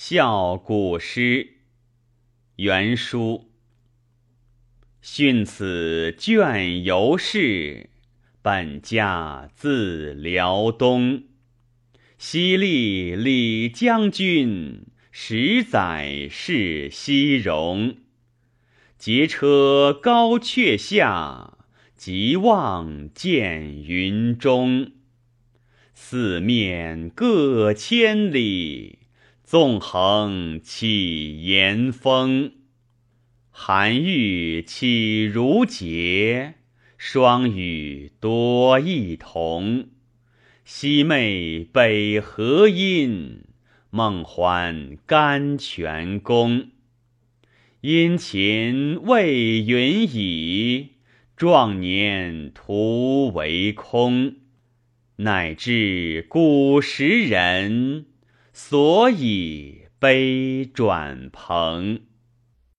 笑古诗，原书。训此卷游士，本家自辽东。西历李将军，十载是西戎。劫车高阙下，急望见云中。四面各千里。纵横起炎风，寒玉岂如节？霜雨多异同。西寐北河阴，梦还甘泉宫。殷勤为云已，壮年徒为空。乃至古时人。所以悲转蓬。